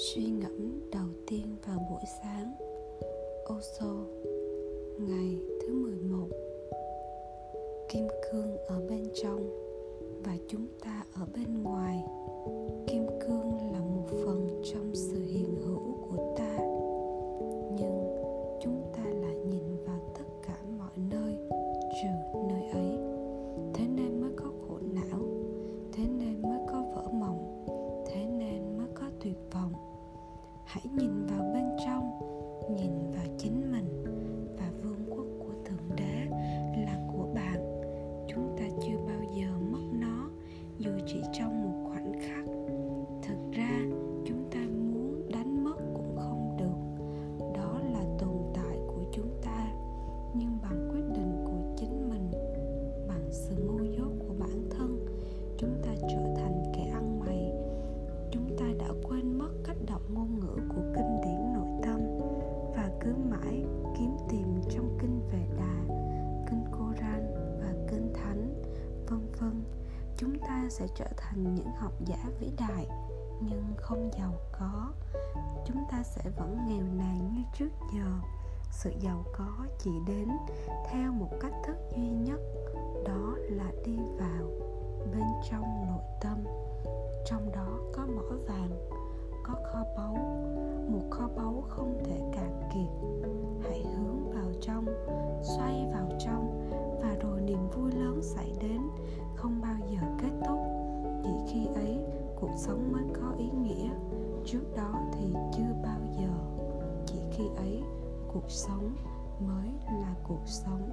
suy ngẫm đầu tiên vào buổi sáng. Osho ngày thứ 11 Kim cương ở bên trong và chúng ta ở bên ngoài. Kim cương là một phần trong sự hiện hữu của ta. Nhưng chúng ta lại nhìn vào tất cả mọi nơi, trừ nơi ấy. Thế nên mới có hãy nhìn vào bên trong, nhìn vào chính mình và vương quốc của thượng đế là của bạn. Chúng ta chưa bao giờ mất nó, dù chỉ trong một khoảnh khắc. Thực ra, chúng ta muốn đánh mất cũng không được. Đó là tồn tại của chúng ta, nhưng bằng quyết định của chính mình, bằng sự ngu sẽ trở thành những học giả vĩ đại, nhưng không giàu có. Chúng ta sẽ vẫn nghèo nàn như trước giờ. Sự giàu có chỉ đến theo một cách thức duy nhất, đó là đi vào bên trong nội tâm. Trong đó có mỏ vàng, có kho báu. Một kho báu không thể sống mới có ý nghĩa. Trước đó thì chưa bao giờ. Chỉ khi ấy, cuộc sống mới là cuộc sống.